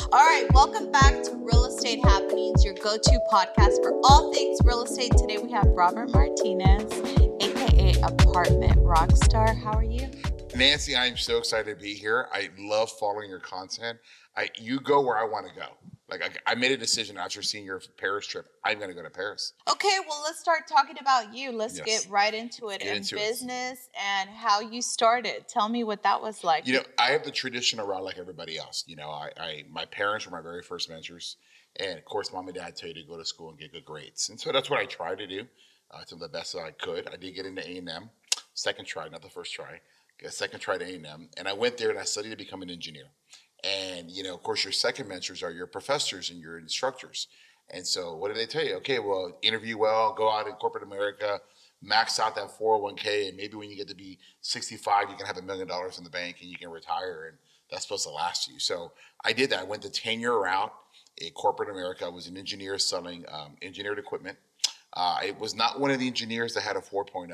All right, welcome back to Real Estate Happenings, your go to podcast for all things real estate. Today we have Robert Martinez, aka Apartment Rockstar. How are you? Nancy, I'm so excited to be here. I love following your content. I, you go where I want to go. Like I, I, made a decision after seeing your Paris trip. I'm going to go to Paris. Okay, well, let's start talking about you. Let's yes. get right into it get in business it. and how you started. Tell me what that was like. You know, I have the tradition around like everybody else. You know, I, I my parents were my very first mentors, and of course, mom and dad tell you to go to school and get good grades, and so that's what I tried to do uh, to the best that I could. I did get into A and M, second try, not the first try. Second try to A and M, and I went there and I studied to become an engineer. And, you know, of course, your second mentors are your professors and your instructors. And so what do they tell you? Okay, well, interview well, go out in corporate America, max out that 401k, and maybe when you get to be 65, you can have a million dollars in the bank and you can retire, and that's supposed to last you. So I did that. I went the 10 year route in corporate America. I was an engineer selling um, engineered equipment. Uh, I was not one of the engineers that had a 4.0.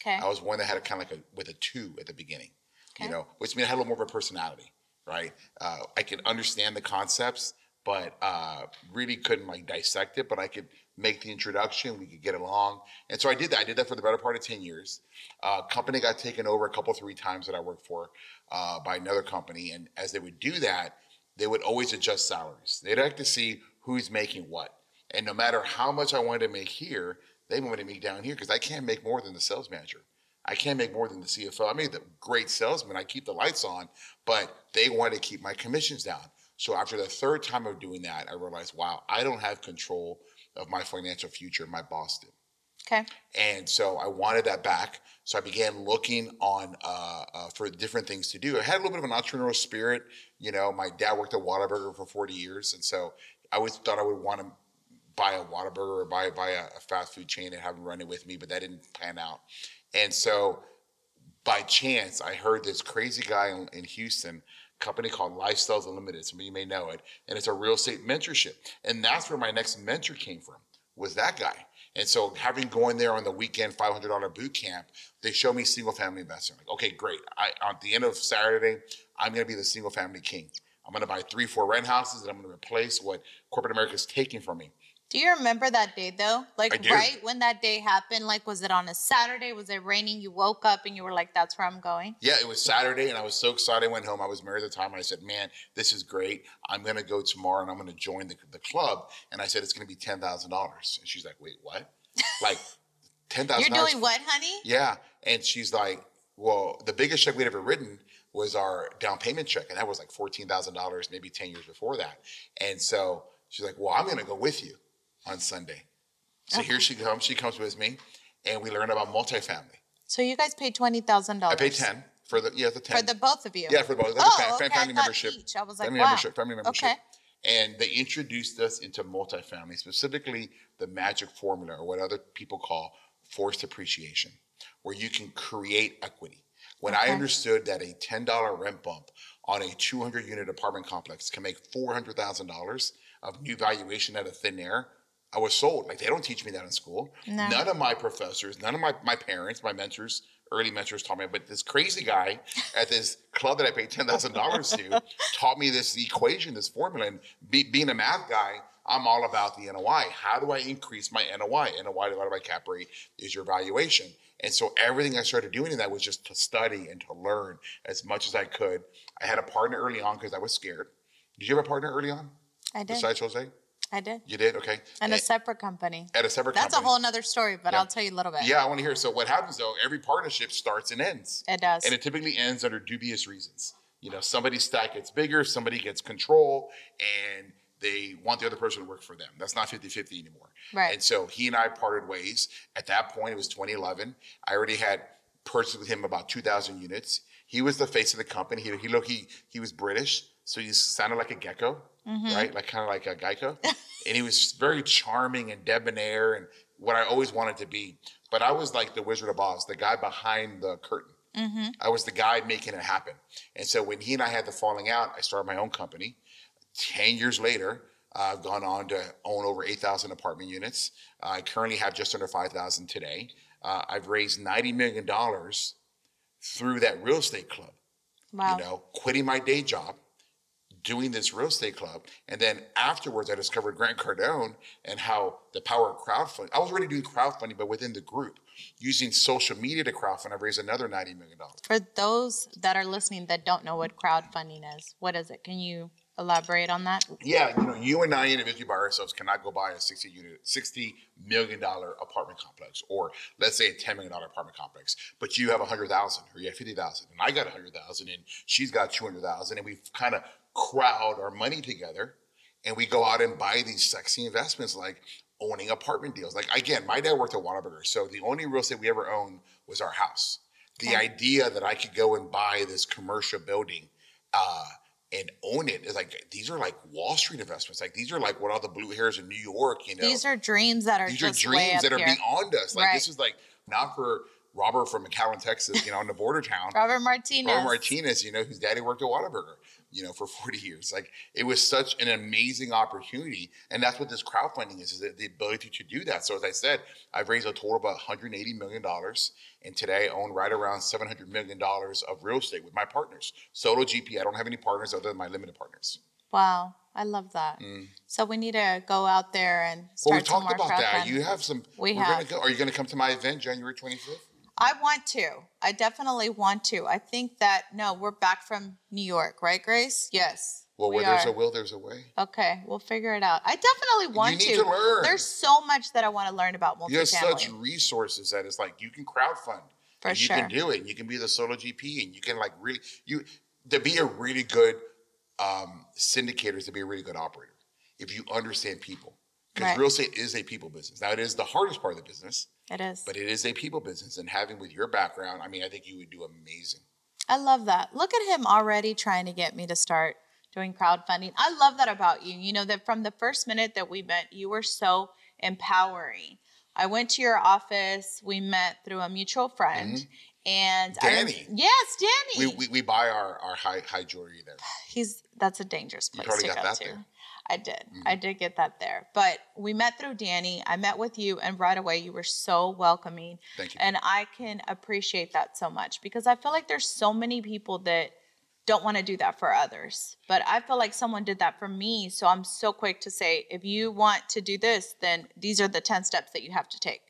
Okay. I was one that had a kind of like a with a two at the beginning, okay. you know, which means I had a little more of a personality right? Uh, I could understand the concepts, but uh, really couldn't like dissect it. But I could make the introduction. We could get along, and so I did that. I did that for the better part of ten years. Uh, company got taken over a couple three times that I worked for uh, by another company, and as they would do that, they would always adjust salaries. They'd like to see who's making what, and no matter how much I wanted to make here, they wanted me down here because I can't make more than the sales manager. I can't make more than the CFO. I made the great salesman. I keep the lights on, but they want to keep my commissions down. So after the third time of doing that, I realized, wow, I don't have control of my financial future. My boss did. Okay. And so I wanted that back. So I began looking on uh, uh, for different things to do. I had a little bit of an entrepreneurial spirit. You know, my dad worked at Whataburger for 40 years, and so I always thought I would want to buy a Whataburger or buy buy a, a fast food chain and have them run it with me, but that didn't pan out. And so by chance, I heard this crazy guy in, in Houston, company called Lifestyles Unlimited. Some of you may know it. And it's a real estate mentorship. And that's where my next mentor came from, was that guy. And so having going there on the weekend $500 boot camp, they show me single family investing. Like, okay, great. I, at the end of Saturday, I'm going to be the single family king. I'm going to buy three, four rent houses and I'm going to replace what corporate America is taking from me. Do you remember that day though? Like right when that day happened, like was it on a Saturday? Was it raining? You woke up and you were like, That's where I'm going? Yeah, it was Saturday and I was so excited. I went home. I was married at the time and I said, Man, this is great. I'm gonna go tomorrow and I'm gonna join the, the club. And I said it's gonna be ten thousand dollars. And she's like, Wait, what? Like $10,000. You're doing what, honey? Yeah. And she's like, Well, the biggest check we'd ever written was our down payment check, and that was like fourteen thousand dollars, maybe ten years before that. And so she's like, Well, I'm gonna go with you on Sunday. So okay. here she comes. She comes with me, and we learn about multifamily. So you guys paid twenty thousand dollars. I paid ten for the yeah the ten for the both of you. Yeah, for both. Oh, family, okay. family membership. Each. I was like, family wow. membership. Family membership. Okay. And they introduced us into multifamily, specifically the magic formula, or what other people call forced appreciation, where you can create equity. When okay. I understood that a ten dollar rent bump on a 200 unit apartment complex can make $400,000 of new valuation out of thin air, I was sold. Like they don't teach me that in school. No. None of my professors, none of my, my parents, my mentors, early mentors taught me. But this crazy guy at this club that I paid ten thousand dollars to taught me this equation, this formula. And be, being a math guy, I'm all about the NOI. How do I increase my NOI? NOI divided by cap rate is your valuation. And so everything I started doing in that was just to study and to learn as much as I could. I had a partner early on because I was scared. Did you have a partner early on? I did. Besides Jose? I did. You did? Okay. And, a separate company. At a separate company. That's company. a whole nother story, but yeah. I'll tell you a little bit. Yeah, I want to hear. So what happens though, every partnership starts and ends. It does. And it typically ends under dubious reasons. You know, somebody's stack gets bigger, somebody gets control, and they want the other person to work for them. That's not 50-50 anymore. Right. And so he and I parted ways. At that point, it was 2011. I already had purchased with him about 2,000 units. He was the face of the company. He, he he he was British, so he sounded like a gecko, mm-hmm. right? Like kind of like a Geico. and he was very charming and debonair and what I always wanted to be. But I was like the Wizard of Oz, the guy behind the curtain. Mm-hmm. I was the guy making it happen. And so when he and I had the falling out, I started my own company. Ten years later, I've gone on to own over 8,000 apartment units. I currently have just under 5,000 today. Uh, I've raised $90 million through that real estate club. Wow. You know, quitting my day job, doing this real estate club. And then afterwards, I discovered Grant Cardone and how the power of crowdfunding. I was already doing crowdfunding, but within the group, using social media to crowdfund, I've raised another $90 million. For those that are listening that don't know what crowdfunding is, what is it? Can you elaborate on that? Yeah, you know, you and I individually by ourselves cannot go buy a 60 unit, 60 million dollar apartment complex, or let's say a 10 million dollar apartment complex. But you have a hundred thousand, or you have 50,000, and I got a hundred thousand, and she's got 200,000, and we've kind of crowd our money together, and we go out and buy these sexy investments like owning apartment deals. Like again, my dad worked at Whataburger, so the only real estate we ever owned was our house. The Okay. idea that I could go and buy this commercial building. Uh, and own it is like these are like Wall Street investments. Like these are like what all the blue hairs in New York, you know. These are dreams that are these are dreams that are here. beyond us. Like this is like not for Robert from McAllen, Texas, you know, in the border town. Robert Martinez. Robert Martinez, you know, whose daddy worked at Whataburger, you know, for 40 years. Like it was such an amazing opportunity. And that's what this crowdfunding is, is the- the ability to do that. So as I said, I've raised a total of about $180 million. And today I own right around $700 million of real estate with my partners. Solo GP, I don't have any partners other than my limited partners. Wow, I love that. So we need to go out there and Mm. Well, we talked about that. You have some. We we're Gonna have. go, are you going to come to my event January 25th? I want to. I definitely want to. I think that no, we're back from New York, right, Grace? Yes. Well, we where there's are. a will, there's a way. Okay, we'll figure it out. I definitely want you need to learn. There's so much that I want to learn about You have such resources that it's like you can crowdfund. For and you can do it. And you can be the solo GP and you can like really you to be a really good um syndicator is to be a really good operator. If you understand people. Because Right. real estate is a people business. Now it is the hardest part of the business, It is. but it is a people business. And having with your background, I mean, I think you would do amazing. I love that. Look at him already trying to get me to start doing crowdfunding. I love that about you. You know, that from the first minute that we met, you were so empowering. I went to your office, we met through a mutual friend. And Mm-hmm. Danny. yes, Danny. We, we, we buy our, our high high jewelry there. He's that's a dangerous You place probably to got go that to. there. Mm-hmm. I did. I did get that there. But we met through Danny. I met with you, and right away you were so welcoming. Thank you. And I can appreciate that so much because I feel like there's so many people that don't want to do that for others. But I feel like someone did that for me. So I'm so quick to say, if you want to do this, then these are the 10 steps that you have to take.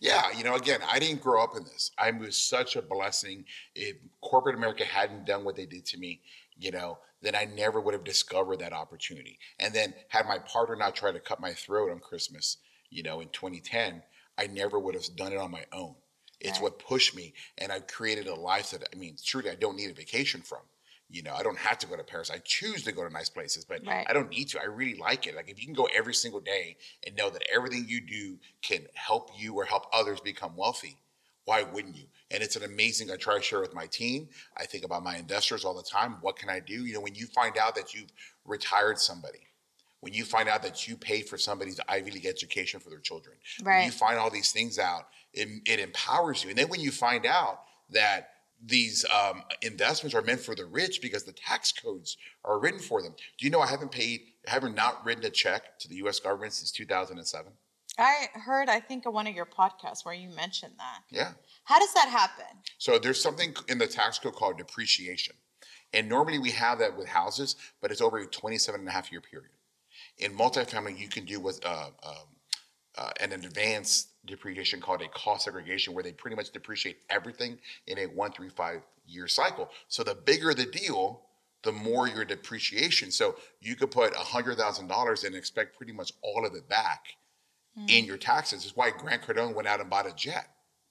Yeah, you know, again, I didn't grow up in this. I was such a blessing. If corporate America hadn't done what they did to me, you know, then I never would have discovered that opportunity. And then had my partner not tried to cut my throat on Christmas, you know, in 2010, I never would have done it on my own. It's Right. what pushed me, and I created a life that I mean, truly, I don't need a vacation from. You know, I don't have to go to Paris. I choose to go to nice places, but Right. I don't need to. I really like it. Like if you can go every single day and know that everything you do can help you or help others become wealthy, why wouldn't you? And it's an amazing. I try to share with my team. I think about my investors all the time. What can I do? You know, when you find out that you've retired somebody, when you find out that you paid for somebody's Ivy League education for their children, when you find all these things out, it, it empowers you. And then when you find out that these um, investments are meant for the rich because the tax codes are written for them. Do you know I haven't paid, I haven't not written a check to the U.S. government since 2007? I heard, I think, on one of your podcasts where you mentioned that. Yeah. How does that happen? So there's something in the tax code called depreciation. And normally we have that with houses, but it's over a 27 and a half year period. In multifamily, you can do with uh, um, uh, an advanced depreciation called a cost segregation, where they pretty much depreciate everything in a one, three, five year cycle. So the bigger the deal, the more your depreciation. So you could put $100,000 and expect pretty much all of it back Mm. in your taxes. It's why Grant Cardone went out and bought a jet.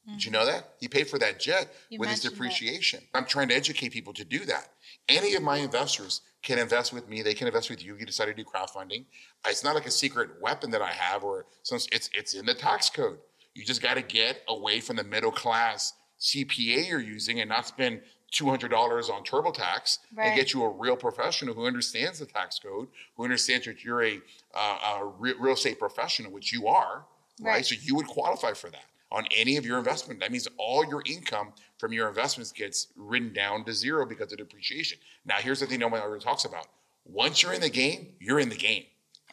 Did you mm-hmm. know that? He paid for that jet You with his mentioned it. depreciation. I'm trying to educate people to do that. Any of my investors can invest with me. They can invest with you. You decide to do crowdfunding. It's not like a secret weapon that I have, or some. It's it's in the tax code. You just got to get away from the middle class CPA you're using and not spend two hundred dollars on TurboTax Right. and get you a real professional who understands the tax code, who understands that you're a, uh, a real estate professional, which you are, right? Right. So you would qualify for that on any of your investment. That means all your income from your investments gets written down to zero because of depreciation. Now, here's the thing nobody ever talks about. Once you're in the game, you're in the game.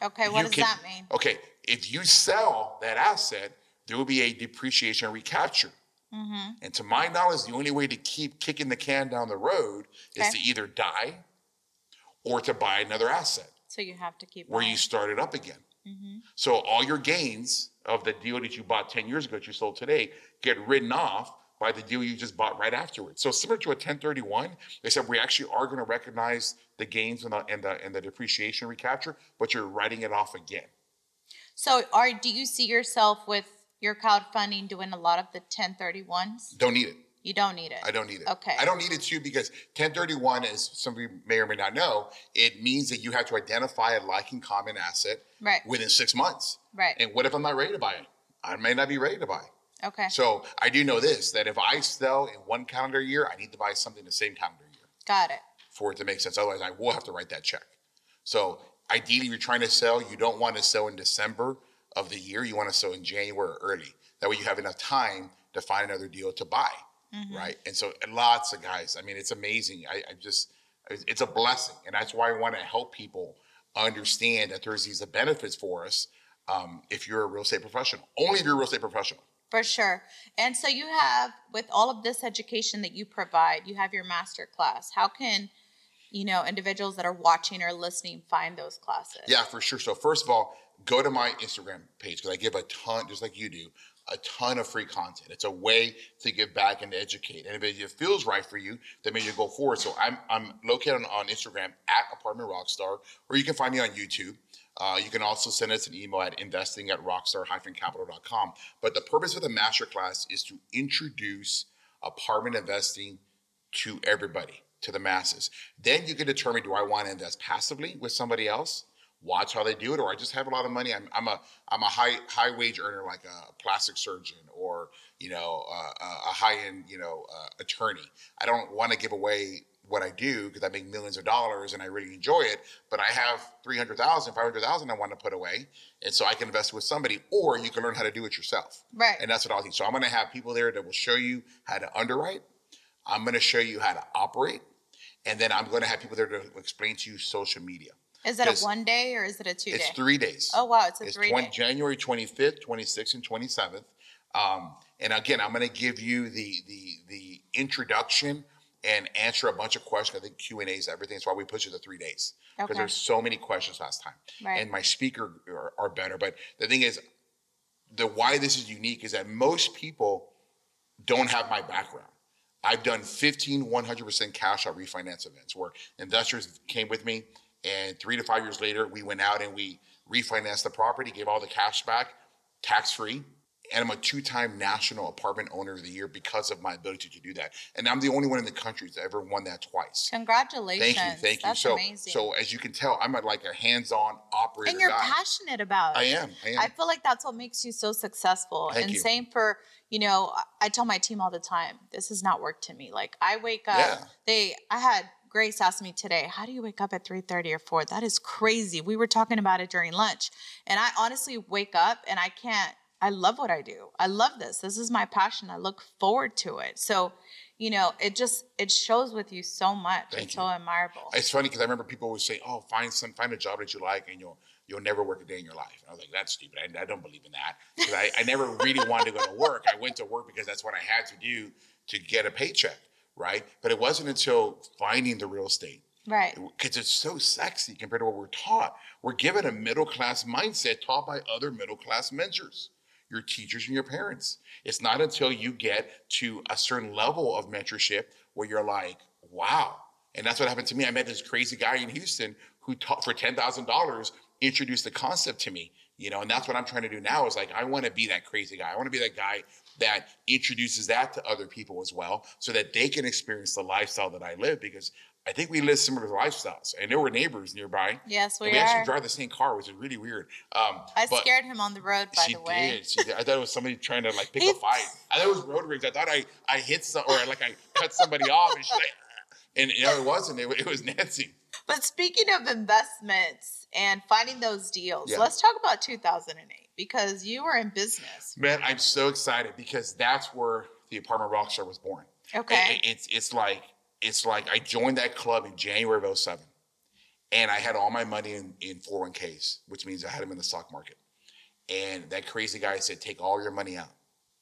Okay, what You does can- that mean? Okay, if you sell that asset, there will be a depreciation recapture. Mm-hmm. And to my knowledge, the only way to keep kicking the can down the road is Okay. to either die or to buy another asset So you have to keep where you buying. start it up again. Mhm. So all your gains of the deal that you bought 10 years ago that you sold today get written off by the deal you just bought right afterwards. So similar to a 1031, they said we actually are going to recognize the gains and the, and the and the depreciation recapture, but you're writing it off again. So are do you see yourself with your crowdfunding doing a lot of the 1031s? Don't need it. You don't need it. I don't need it. Okay. I don't need it too because 1031, as some of you may or may not know, it means that you have to identify a like and common asset Right. within six months. Right. And what if I'm not ready to buy it? I may not be ready to buy it. Okay. So I do know this that if I sell in one calendar year, I need to buy something the same calendar year Got it. for it to make sense. Otherwise, I will have to write that check. So ideally, you're trying to sell. You don't want to sell in December of the year. You want to sell in January or early. That way, you have enough time to find another deal to buy. Right. And so lots of guys. I mean, it's amazing. I, I just, it's it's a blessing, and that's why I want to help people understand that there's these benefits for us. Um, if you're a real estate professional, only if you're a real estate professional. For sure. And so you have, with all of this education that you provide, you have your master class. How can, you know, individuals that are watching or listening find those classes? Yeah, for sure. So first of all, go to my Instagram page because I give a ton, just like you do, a ton of free content. It's a way to give back and educate. And if it feels right for you, then maybe you go forward. So I'm I'm located on, on Instagram at Apartment Rockstar, or you can find me on YouTube. Uh, you can also send us an email at investing at rockstar-capital.com. But the purpose of the masterclass is to introduce apartment investing to everybody, to the masses. Then you can determine do I want to invest passively with somebody else, watch how they do it, or I just have a lot of money. I'm, I'm a I'm a high high wage earner like a plastic surgeon or you know uh, a high end you know uh, attorney. I don't want to give away what I do because I make millions of dollars and I really enjoy it, but I have 300,000, 500,000 I want to put away. And so I can invest with somebody, or you can learn how to do it yourself. Right. And that's what I'll teach. So I'm going to have people there that will show you how to underwrite. I'm going to show you how to operate. And then I'm going to have people there to explain to you social media. Is it a one day or is it a two It's day? three days. Oh, wow. It's a It's three 20, day. January 25th, 26th, and 27th. Um, and again, I'm going to give you the the the introduction and answer a bunch of questions. I think Q and A's everything. That's why we push it to three days because Okay. there's so many questions last time. Right. And my speaker are, are better. But the thing is, the why this is unique is that most people don't have my background. I've done 15 100% cash out refinance events where investors came with me, and three to five years later, we went out and we refinanced the property, gave all the cash back, tax free. And I'm a two time national apartment owner of the year because of my ability to do that. And I'm the only one in the country that's ever won that twice. Congratulations. Thank you, thank you. That's so, amazing. so as you can tell, I'm a, like a hands-on operator and you're guy. passionate about it. I am. I am. I feel like that's what makes you so successful. Thank and you. same for, you know, I- I tell my team all the time, this is not work to me. Like I wake up, Yeah. they I had Grace asked me today, how do you wake up at 3:30 or 4? That is crazy. We were talking about it during lunch. And I honestly wake up and I can't I love what I do. I love this. This is my passion. I look forward to it. So, you know, it just it shows with you so much. Thank it's you. so admirable. It's funny because I remember people would say, "Oh, find some, find a job that you like, and you'll you'll never work a day in your life." And I was like, "That's stupid. I, I don't believe in that." Because I, I never really wanted to go to work. I went to work because that's what I had to do to get a paycheck, right? But it wasn't until finding the real estate right. because it's so sexy compared to what we're taught. We're given a middle class mindset taught by other middle class mentors, your teachers and your parents. It's not until you get to a certain level of mentorship where you're like, wow. And that's what happened to me. I met this crazy guy in Houston who taught for ten thousand dollars, introduced the concept to me. You know, and that's what I'm trying to do now. Is like I want to be that crazy guy. I want to be that guy that introduces that to other people as well, so that they can experience the lifestyle that I live. Because I think we live similar lifestyles, and there were neighbors nearby. Yes, we, we actually drive the same car, which is really weird. Um, I scared him on the road, by she the way. did. She did. I thought it was somebody trying to like pick a fight. I thought it was road rage. I thought I I hit some or like I cut somebody off, and she like, and you know it wasn't. It, it was Nancy. But speaking of investments and finding those deals, Yeah. let's talk about 2008 because you were in business. Man, I'm so excited because that's where the apartment rockstar was born. Okay. It- it's it's like it's like I joined that club in January of 07. And I had all my money in, in 401ks, which means I had them in the stock market. And that crazy guy said, take all your money out.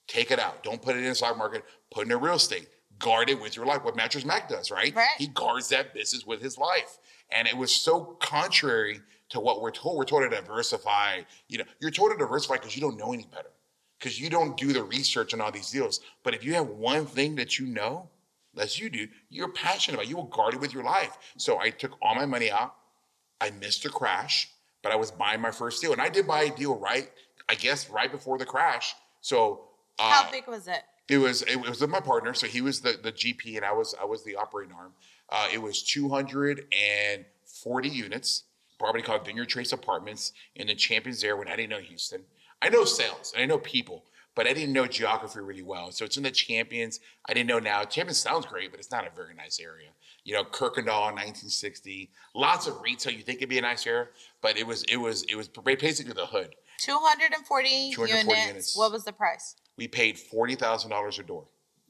Take it out. Don't put it in the stock market. Put it in real estate. Guard it with your life. What Mattress Mac does, right? Right. He guards that business with his life. And it was so contrary to what we're told. We're told to diversify. You know, you're told to diversify because you don't know any better, because you don't do the research on all these deals. But if you have one thing that you know, as you do, you're passionate about, you will guard it with your life. So I took all my money out. I missed a crash, but I was buying my first deal, and I did buy a deal right, I guess, right before the crash. So uh, How big was it? it was it was with my partner, so he was the the GP and I was I was the operating arm. Uh, it was 240 units, property called Vineyard Trace Apartments in the Champions area when I didn't know Houston. I know sales and I know people, but I didn't know geography really well. So it's in the Champions. I didn't know now. Champions sounds great, but it's not a very nice area. You know, Kuykendahl, 1960, lots of retail. You think it'd be a nice area, but it was it was it was basically the hood. 240, 240 units. units. What was the price? We paid forty thousand dollars a door.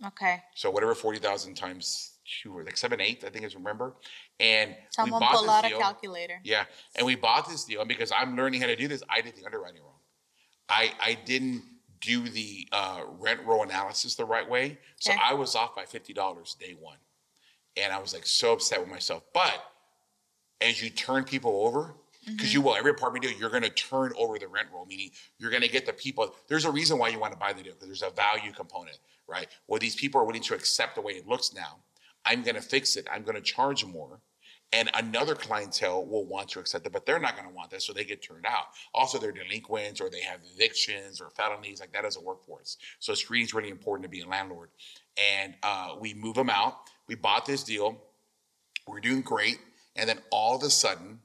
Okay. So whatever forty thousand times two, like seven eight, I think is remember. And Someone we bought pull this out a deal. calculator. Yeah, and we bought this deal and because I'm learning how to do this. I did the underwriting wrong. I I didn't do the uh, rent roll analysis the right way, so Okay. I was off by fifty dollars day one, and I was like so upset with myself. But as you turn people over, because you will every apartment deal, you're going to turn over the rent roll, meaning you're going to get the people. There's a reason why you want to buy the deal because there's a value component, right? Well, these people are willing to accept the way it looks now. I'm going to fix it. I'm going to charge more. And another clientele will want to accept it, but they're not going to want that, so they get turned out. Also, they're delinquents or they have evictions or felonies, like that doesn't work for us. So screening is really important to be a landlord. And uh, we move them out. We bought this deal. We're doing great, and then all of a sudden,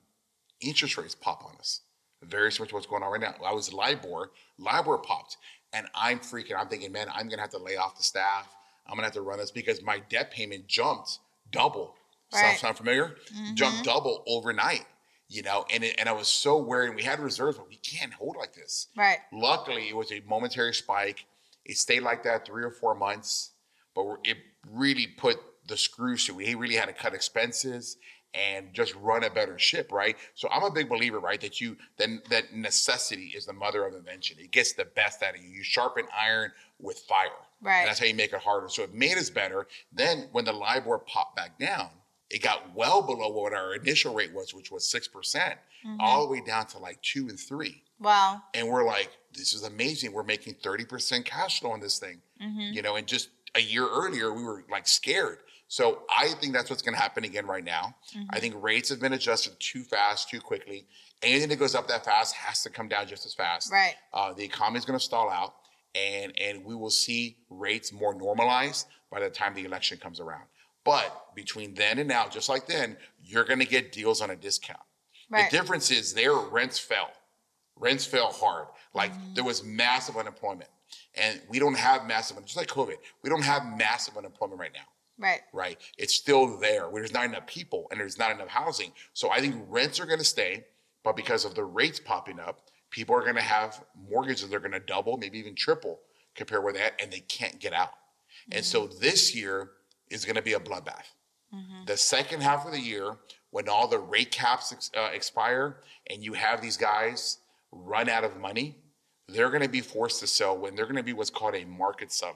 interest rates pop on us. Very similar to what's going on right now. I was LIBOR, LIBOR popped, and I'm freaking. I'm thinking, man, I'm gonna have to lay off the staff. I'm gonna have to run this because my debt payment jumped double. Sound, Right. sound familiar? Jumped mm-hmm. double overnight. You know, and it, and I was so worried. We had reserves, but we can't hold like this. Right. Luckily, it was a momentary spike. It stayed like that three or four months, but it really put the screws to. We really had to cut expenses and just run a better ship, right? So I'm a big believer, right, that you then that necessity is the mother of invention. It gets the best out of you. You sharpen iron with fire. Right. And that's how you make it harder. So it made us better. Then when the LIBOR popped back down, it got well below what our initial rate was, which was six percent, mm-hmm. all the way down to like two and three Wow. and we're like, this is amazing. We're making 30% cash flow on this thing. Mm-hmm. You know, and just a year earlier, we were like scared. So I think that's what's going to happen again right now. I think rates have been adjusted too fast, too quickly. Anything that goes up that fast has to come down just as fast. Right. Uh, the economy is going to stall out, and and we will see rates more normalized by the time the election comes around. But between then and now, just like then, you're going to get deals on a discount. Right. The difference is their rents fell. Rents fell hard. Like Mm-hmm. there was massive unemployment. And we don't have massive, just like COVID, we don't have massive unemployment right now, Right. right? It's still there. There's not enough people and there's not enough housing. So I think rents are going to stay, but because of the rates popping up, people are going to have mortgages that are going to double, maybe even triple compared with that, and they can't get out. And so this year is going to be a bloodbath. The second half of the year, when all the rate caps ex- uh, expire and you have these guys run out of money, they're going to be forced to sell when they're going to be what's called a market seller.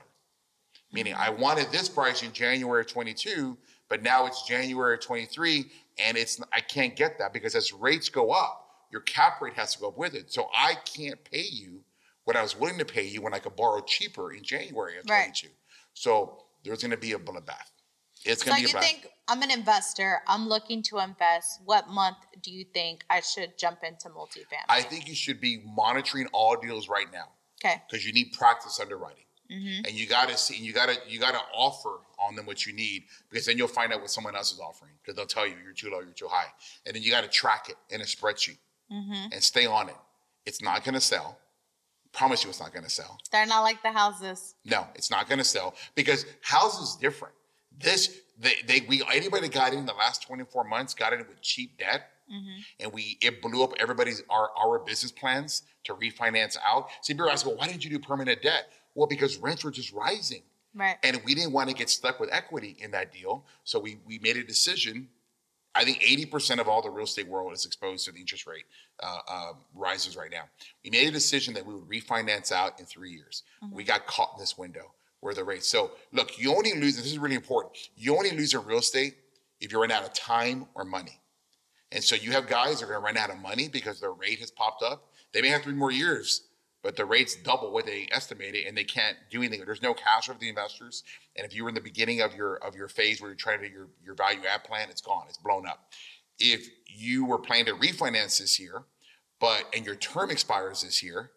Meaning, I wanted this price in January 22, but now it's January 23, and it's I can't get that because as rates go up, your cap rate has to go up with it. So I can't pay you what I was willing to pay you when I could borrow cheaper in January of Right. 22. So there's going to be a bloodbath. It's going to be you a bath. think I'm an investor. I'm looking to invest. What month do you think I should jump into multifamily? I think you should be monitoring all deals right now okay. because you need practice underwriting. Mm-hmm. And you gotta see, and you gotta, you gotta offer on them what you need because then you'll find out what someone else is offering because they'll tell you you're too low, you're too high, and then you gotta track it in a spreadsheet Mm-hmm. and stay on it. It's not gonna sell. Promise you, it's not gonna sell. They're not like the houses. No, it's not gonna sell because houses different. This, they, they, we, anybody that got in the last 24 months got in with cheap debt Mm-hmm. and we it blew up everybody's our our business plans to refinance out. See, people ask, well, why didn't you do permanent debt? Well, because rents were just rising, Right. and we didn't want to get stuck with equity in that deal. So we we made a decision. I think eighty percent of all the real estate world is exposed to the interest rate uh, um, rises right now. We made a decision that we would refinance out in three years. We got caught in this window where the rates. So look, you only lose. This is really important. You only lose in real estate if you run out of time or money. And so you have guys that are going to run out of money because their rate has popped up. They may have three more years, but the rate's double what they estimated, and they can't do anything. There's no cash for the investors. And if you were in the beginning of your of your phase where you're trying to do your, your value add plan, it's gone. It's blown up. If you were planning to refinance this year, but and your term expires this year,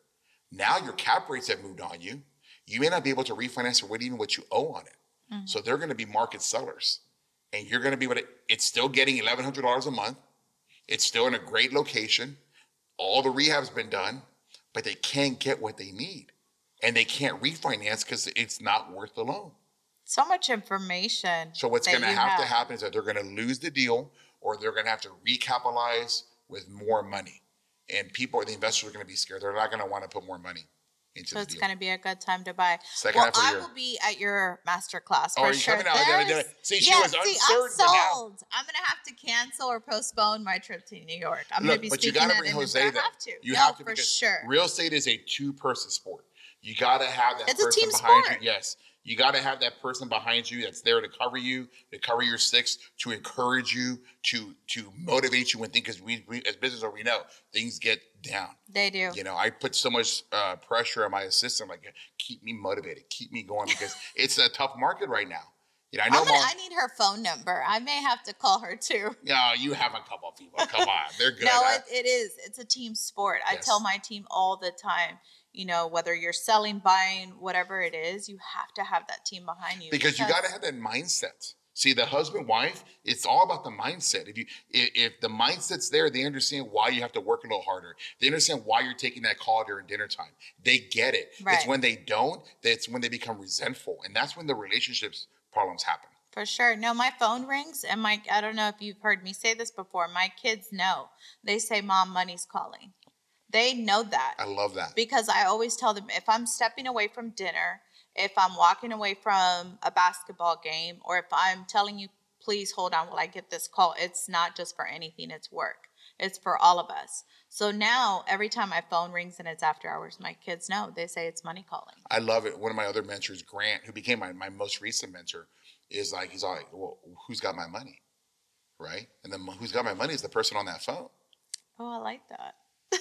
now your cap rates have moved on you. You may not be able to refinance or what even what you owe on it. Mm-hmm. So they're going to be market sellers, and you're going to be able to. It's still getting eleven hundred dollars a month. It's still in a great location. All the rehab's been done but they can't get what they need and they can't refinance because it's not worth the loan. So much information. So what's going to have, have to happen is that they're going to lose the deal or they're going to have to recapitalize with more money. And people, the investors are going to be scared. They're not going to want to put more money so it's going to be a good time to buy. Second well, I year. will be at your master class oh, for are you sure. coming out? Gotta See, she yeah, was see, uncertain. I'm sold. I'm gonna have to cancel or postpone my trip to New York. I'm gonna be but you speaking gotta at bring an Jose there. Have to. You no, have to for sure. real estate is a two-person sport. You gotta have that It's a person team behind sport. you. Yes. You got to have that person behind you that's there to cover you, to cover your six, to encourage you, to to motivate you when things. Because we, we, as business owners, we know things get down. They do. You know, I put so much uh, pressure on my assistant, like keep me motivated, keep me going, because it's a tough market right now. You know, I know. Gonna, I need her phone number. I may have to call her too. No, you have a couple of people. Come on, they're good. no, it, it is. It's a team sport. I tell my team all the time. You know, whether you're selling, buying, whatever it is, you have to have that team behind you because you got to have that mindset. See, the husband wife, it's all about the mindset. If you if, the mindset's there, they understand why you have to work a little harder. They understand why you're taking that call during dinner time. They get it. It's when they don't, that's when they become resentful, and that's when the relationships problems happen. For sure. No, my phone rings, and my I don't know if you've heard me say this before. My kids know. They say, "Mom, money's calling." They know that I love that. because I always tell them if I'm stepping away from dinner, if I'm walking away from a basketball game, or if I'm telling you, please hold on while I get this call, it's not just for anything, it's work. It's for all of us. So now every time my phone rings and it's after hours, my kids know. They say it's money calling. I love it. One of my other mentors, Grant, who became my, my most recent mentor, is like, he's all like, well, who's got my money? Right? And then who's got my money is the person on that phone. Oh, I like that.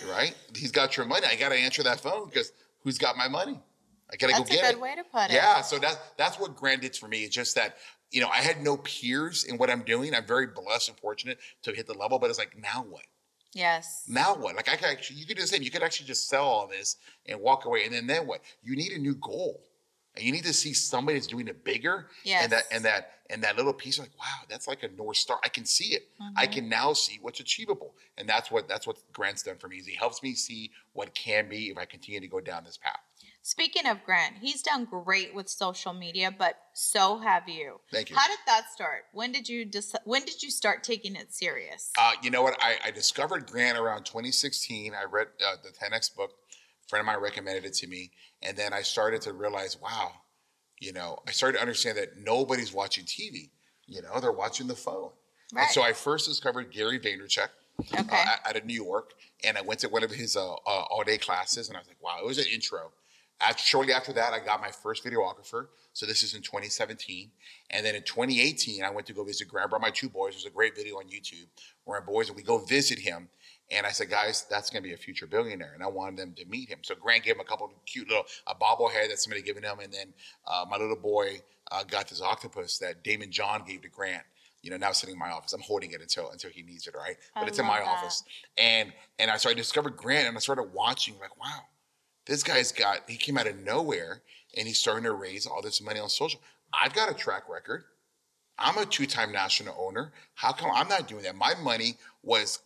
right? He's got your money. I got to answer that phone because who's got my money? I got to go That's a get good it. way to put it. Yeah, so that's that's what Grant did for me. It's just that you know I had no peers in what I'm doing. I'm very blessed and fortunate to hit the level, but it's like now what? Yes. Now what? Like I could actually, you could do the same. You could actually just sell all this and walk away, and then then what? You need a new goal, and you need to see somebody that's doing it bigger. Yes. And that and that and that little piece, like wow, that's like a north star. I can see it. I Mhm. can now see what's achievable, and that's what that's what Grant's done for me. Is he helps me see what can be if I continue to go down this path. Speaking of Grant, he's done great with social media, but so have you. Thank you. How did that start? When did you when did you start taking it serious? Uh, you know what? I, I discovered Grant around 2016. I read uh, the 10x book. A friend of mine recommended it to me, and then I started to realize, wow, you know, I started to understand that nobody's watching TV. You know, they're watching the phone. right. And so I first discovered Gary Vaynerchuk okay. uh, out- of New York, and I went to one of his uh, uh, all day classes, and I was like, wow, it was an intro. Shortly after that, I got my first videographer. So this is in 2017, and then in 2018, I went to go visit Grant. I brought my two boys. There's a great video on YouTube where my boys and we go visit him. And I said, guys, that's going to be a future billionaire, and I wanted them to meet him. So Grant gave him a couple of cute little a bobblehead that somebody given him, and then uh, my little boy uh, got this octopus that Daymond John gave to Grant. You know, now sitting in my office. I'm holding it until until he needs it, all right? But I it's in my that. office. And and I so I discovered Grant, and I started watching, like, wow, this guy's got. He came out of nowhere, and he's starting to raise all this money on social. I've got a track record. I'm a two-time national owner. How come I'm not doing that? My money was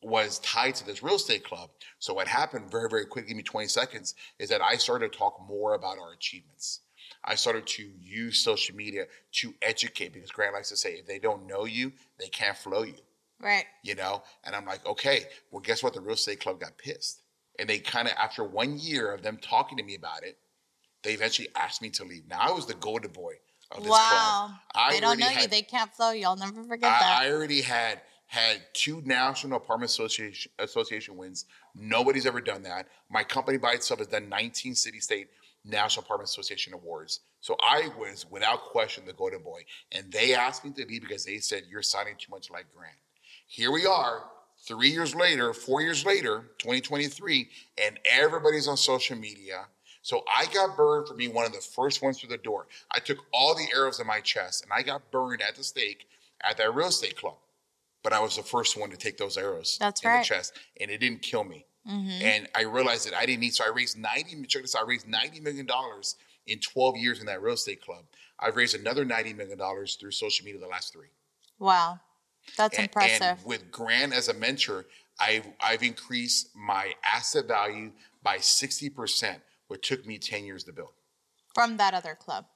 was tied to this real estate club. So what happened very, very quickly, give me 20 seconds, is that I started to talk more about our achievements. I started to use social media to educate because Grant likes to say, if they don't know you, they can't flow you, right. you know? And I'm like, okay, well, guess what? The real estate club got pissed. And they kind of, after one year of them talking to me about it, they eventually asked me to leave. Now I was the golden boy of this club. Wow. I they don't know you. They can't flow you. I'll never forget I, that. I already had had two national apartment association association wins. Nobody's ever done that. My company by itself has done 19 city state national apartment association awards. So I was without question the golden boy. And they asked me to leave because they said you're signing too much like Grant. Here we are, three years later, four years later, 2023, and everybody's on social media. So I got burned for being one of the first ones through the door. I took all the arrows in my chest and I got burned at the stake at that real estate club. But I was the first one to take those arrows That's in right. the chest, and it didn't kill me. Mm-hmm. And I realized that I didn't need, so I raised 90, check this out, I raised $90 million in 12 years in that real estate club. I've raised another $90 million through social media the last three. Wow. That's And- impressive. And with Grant as a mentor, I've I've increased my asset value by 60%, what took me 10 years to build. From that other club.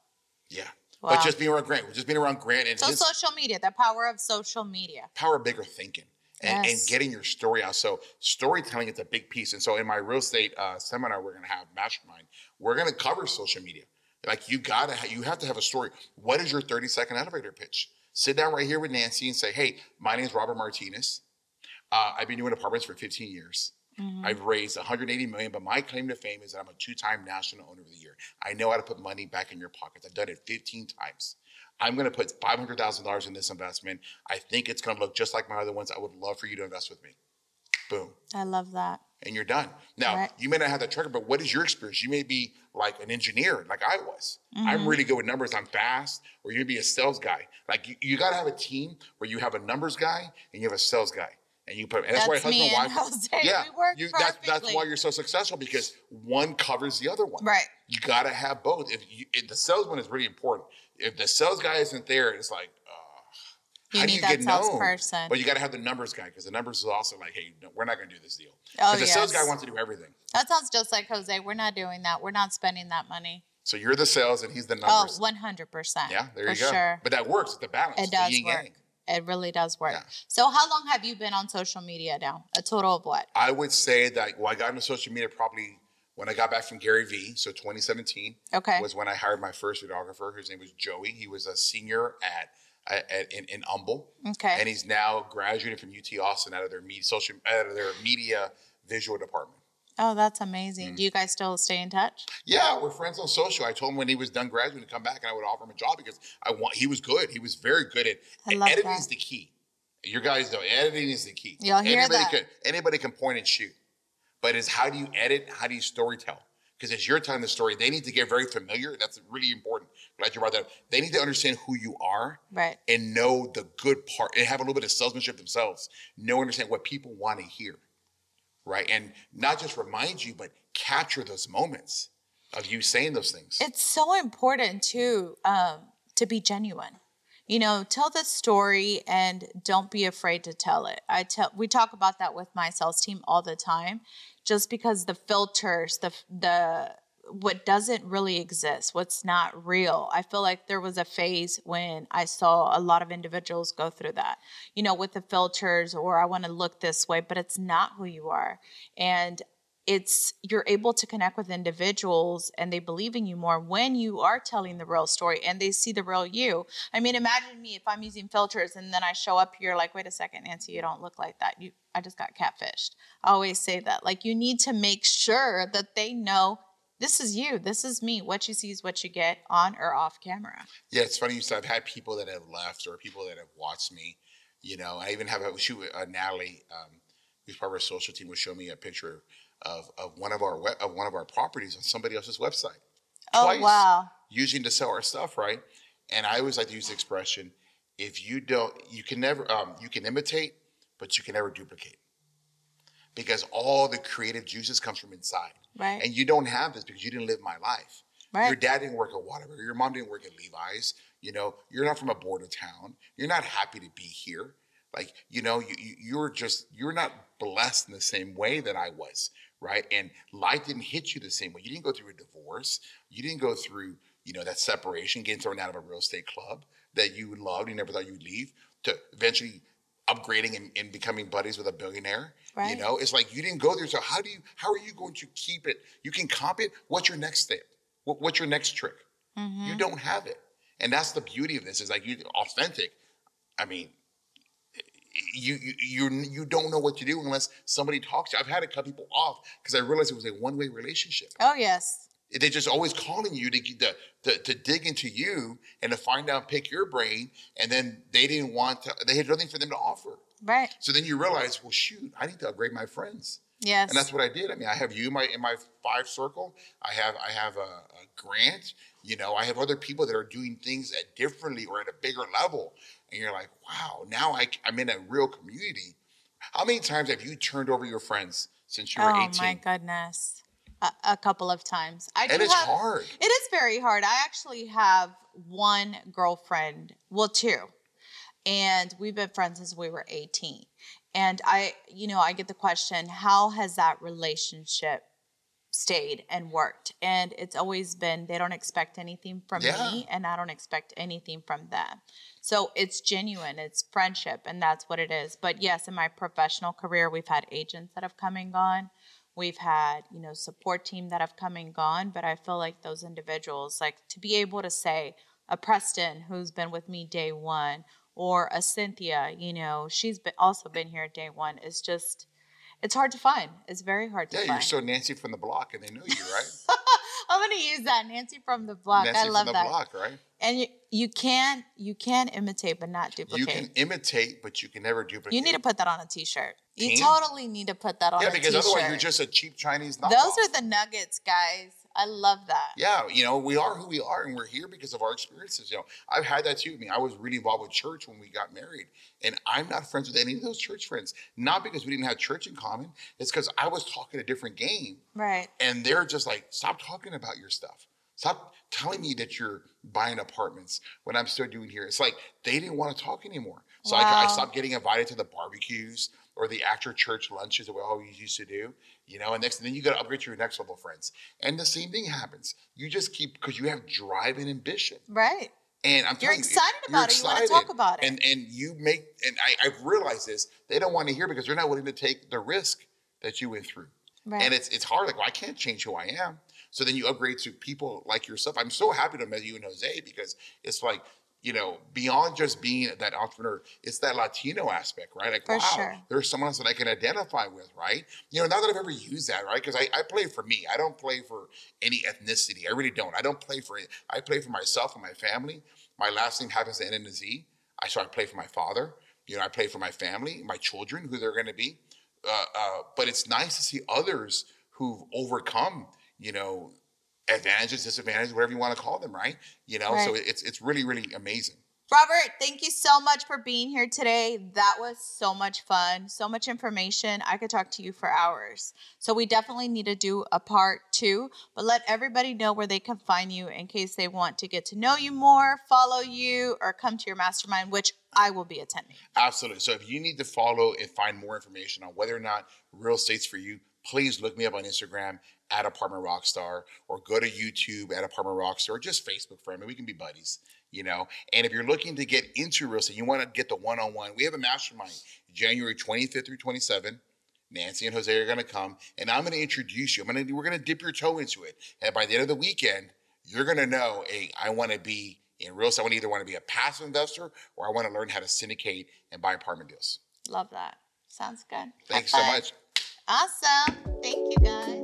Yeah. Wow. But just being around Grant, just being around Grant and So his social media, the power of social media. power of bigger thinking and, Yes. and getting your story out. So storytelling is a big piece. And so in my real estate uh, seminar, we're going to have mastermind. We're going to cover social media. Like you gotta, you have to have a story. What is your 30 second elevator pitch? Sit down right here with Nancy and say, "Hey, my name is Robert Martinez. Uh, I've been doing apartments for 15 years. Mm-hmm. I've raised 180 million, but my claim to fame is that I'm a two-time national owner of the year. I know how to put money back in your pockets. I've done it 15 times. I'm going to put $500,000 in this investment. I think it's going to look just like my other ones. I would love for you to invest with me. Boom. I love that. And you're done. Now, Right. you may not have that tracker, but what is your experience? You may be like an engineer, like I was. Mm-hmm. I'm really good with numbers. I'm fast. Or you may be a sales guy. Like you, you got to have a team where you have a numbers guy and you have a sales guy. And you put, and that's, That's why husband and wife. Yeah, you, that's, that's why you're so successful because one covers the other one. Right. You got to have both. If, you, if the salesman is really important. If the sales guy isn't there, it's like, You how need do you that get known? salesperson. But you got to have the numbers guy because the numbers is also like, hey, no, we're not going to do this deal. Oh, Because the sales guy wants to do everything. That sounds just like Jose. We're not doing that. We're not spending that money. So you're the sales and he's the Oh, numbers. 100%. yeah, there you go. sure. But that works. It's the balance. It does work. yang. It really does work. Yeah. So, how long have you been on social media now? A total of what? I would say that well, I got into social media probably when I got back from Gary Vee. So 2017 Okay. was when I hired my first videographer. His name was Joey. He was a senior at in, in Humble, Okay. and he's now graduated from UT Austin out of their media social out of their media visual department. oh, that's amazing. Mm. Do you guys still stay in touch? Yeah, we're friends on social. I told him when he was done graduating to come back, and I would offer him a job because I want. He was good. He was very good at editing. that. Is the key. Your guys know editing is the key. You'll hear anybody that. Can, anybody can point and shoot, but it's how do you edit? How do you story tell? Because as you're telling the story, they need to get very familiar. That's really important. Glad you brought that. up. They need to understand who you are Right. and know the good part and have a little bit of salesmanship themselves. Know understand what people want to hear, right? And not just remind you, but capture those moments of you saying those things. It's so important too um, to be genuine. You know, tell the story and don't be afraid to tell it. I tell we talk about that with my sales team all the time, just because the filters, the the what doesn't really exist, what's not real. I feel like there was a phase when I saw a lot of individuals go through that, you know, with the filters or I want to look this way, but it's not who you are. And it's you're able to connect with individuals and they believe in you more when you are telling the real story and they see the real you. I mean, imagine me if I'm using filters and then I show up here like, wait a second, Nancy, you don't look like that. You I just got catfished. I always say that. Like you need to make sure that they know this is you, this is me. What you see is what you get on or off camera. Yeah, it's funny you said I've had people that have left or people that have watched me. You know, I even have a she uh, Natalie, um, who's part of our social team, will show me a picture of, of one of our we- of one of our properties on somebody else's website. Oh Twice. wow. using to sell our stuff, right? And I always like to use the expression: if you don't, you can never, um, you can imitate, but you can never duplicate, because all the creative juices comes from inside. Right. And you don't have this because you didn't live my life. Right. Your dad didn't work at Whataburger. Your mom didn't work at Levi's. You know, you're not from a border town. You're not happy to be here. Like, you know, you, you you're just you're not blessed in the same way that I was, right? And life didn't hit you the same way. You didn't go through a divorce. You didn't go through, you know, that separation, getting thrown out of a real estate club that you loved, you never thought you'd leave, to eventually upgrading and, and becoming buddies with a billionaire. You know, it's like you didn't go there. So how do you how are you going to keep it? You can comp it. What's your next step? What, what's your next trick? Mm-hmm. You don't have it. And that's the beauty of this is like you authentic. I mean, you you you you don't know what to do unless somebody talks to you. I've had to cut people off because I realized it was a one way relationship. Oh yes. They're just always calling you to, to to to dig into you and to find out, pick your brain, and then they didn't want to. They had nothing for them to offer. Right. So then you realize, well, shoot, I need to upgrade my friends. Yes. And that's what I did. I mean, I have you in my in my five circle. I have I have a, a grant. You know, I have other people that are doing things at differently or at a bigger level. And you're like, wow, now I, I'm in a real community. How many times have you turned over your friends since you were 18? oh 18? my goodness. A, a couple of times. I do And it's have, hard. It is very hard. I actually have one girlfriend, well, two, and we've been friends since we were 18. And I, you know, I get the question, how has that relationship stayed and worked? And it's always been they don't expect anything from Yeah. me, and I don't expect anything from them. So it's genuine, it's friendship, and that's what it is. But yes, in my professional career, we've had agents that have come and gone. We've had, you know, support team that have come and gone, but I feel like those individuals, like to be able to say a Preston who's been with me day one, or a Cynthia, you know, she's been also been here day one. It's just, it's hard to find. It's very hard to Yeah, find. you're so Nancy from the block, and they know you, right? I'm gonna use that Nancy from the block. Nancy I love from the that. block, right? And you, you can you can imitate but not duplicate. You can imitate, but you can never duplicate. You need to put that on a t-shirt. You Team? totally need to put that on yeah, because t-shirt. otherwise you're just a cheap Chinese knockoff. Those are the nuggets, guys. I love that. Yeah, you know, we are who we are, and we're here because of our experiences. You know, I've had that too. I mean, I was really involved with church when we got married, and I'm not friends with any of those church friends. Not because we didn't have church in common. It's because I was talking a different game, Right. and they're just like, "Stop talking about your stuff. Stop telling me that you're buying apartments when I'm still doing here." It's like they didn't want to talk anymore. So I, I stopped getting invited to the barbecues or the after church lunches that we always used to do. You know, and next and then you got to upgrade to your next level friends. And the same thing happens. You just keep because you have drive and ambition. Right. And I'm You're excited you, about it. You wanna talk about it. And and you make and I, I've realized this. They don't want to hear because they're not willing to take the risk that you went through. Right. And it's it's hard. Like, well, I can't change who I am. So then you upgrade to people like yourself. I'm so happy to meet you and Jose because it's like, you know, beyond just being that entrepreneur, it's that Latino aspect, right? Like, For wow, sure. there's someone else that I can identify with, right? You know, not that I've ever used that, right? Because I, I play for me. I don't play for any ethnicity. I really don't. I don't play for it. I play for myself and my family. My last name happens to end in a Z. I so I play for my father. You know, I play for my family, my children, who they're going to be. Uh, uh, but it's nice to see others who've overcome, you know, advantages, disadvantages, whatever you want to call them, right? You know, so it's it's really really amazing. Robert, thank you so much for being here today. That was so much fun, so much information. I could talk to you for hours. So we definitely need to do a part two, but let everybody know where they can find you in case they want to get to know you more, follow you, or come to your mastermind, which I will be attending. Absolutely. So if you need to follow and find more information on whether or not real estate's for you, please look me up on Instagram at Apartment Rockstar or go to YouTube at Apartment Rockstar or just Facebook friend me. We can be buddies, you know. And if you're looking to get into real estate, you want to get the one-on-one. We have a mastermind January 25th through 27. Nancy and Jose are going to come, and I'm going to introduce you. I'm going to we're going to dip your toe into it, and by the end of the weekend, you're going to know, hey, I want to be in real estate. I want to either want to be a passive investor or I want to learn how to syndicate and buy apartment deals. Love that. Sounds good. Thanks so much. Awesome. Thank you, guys.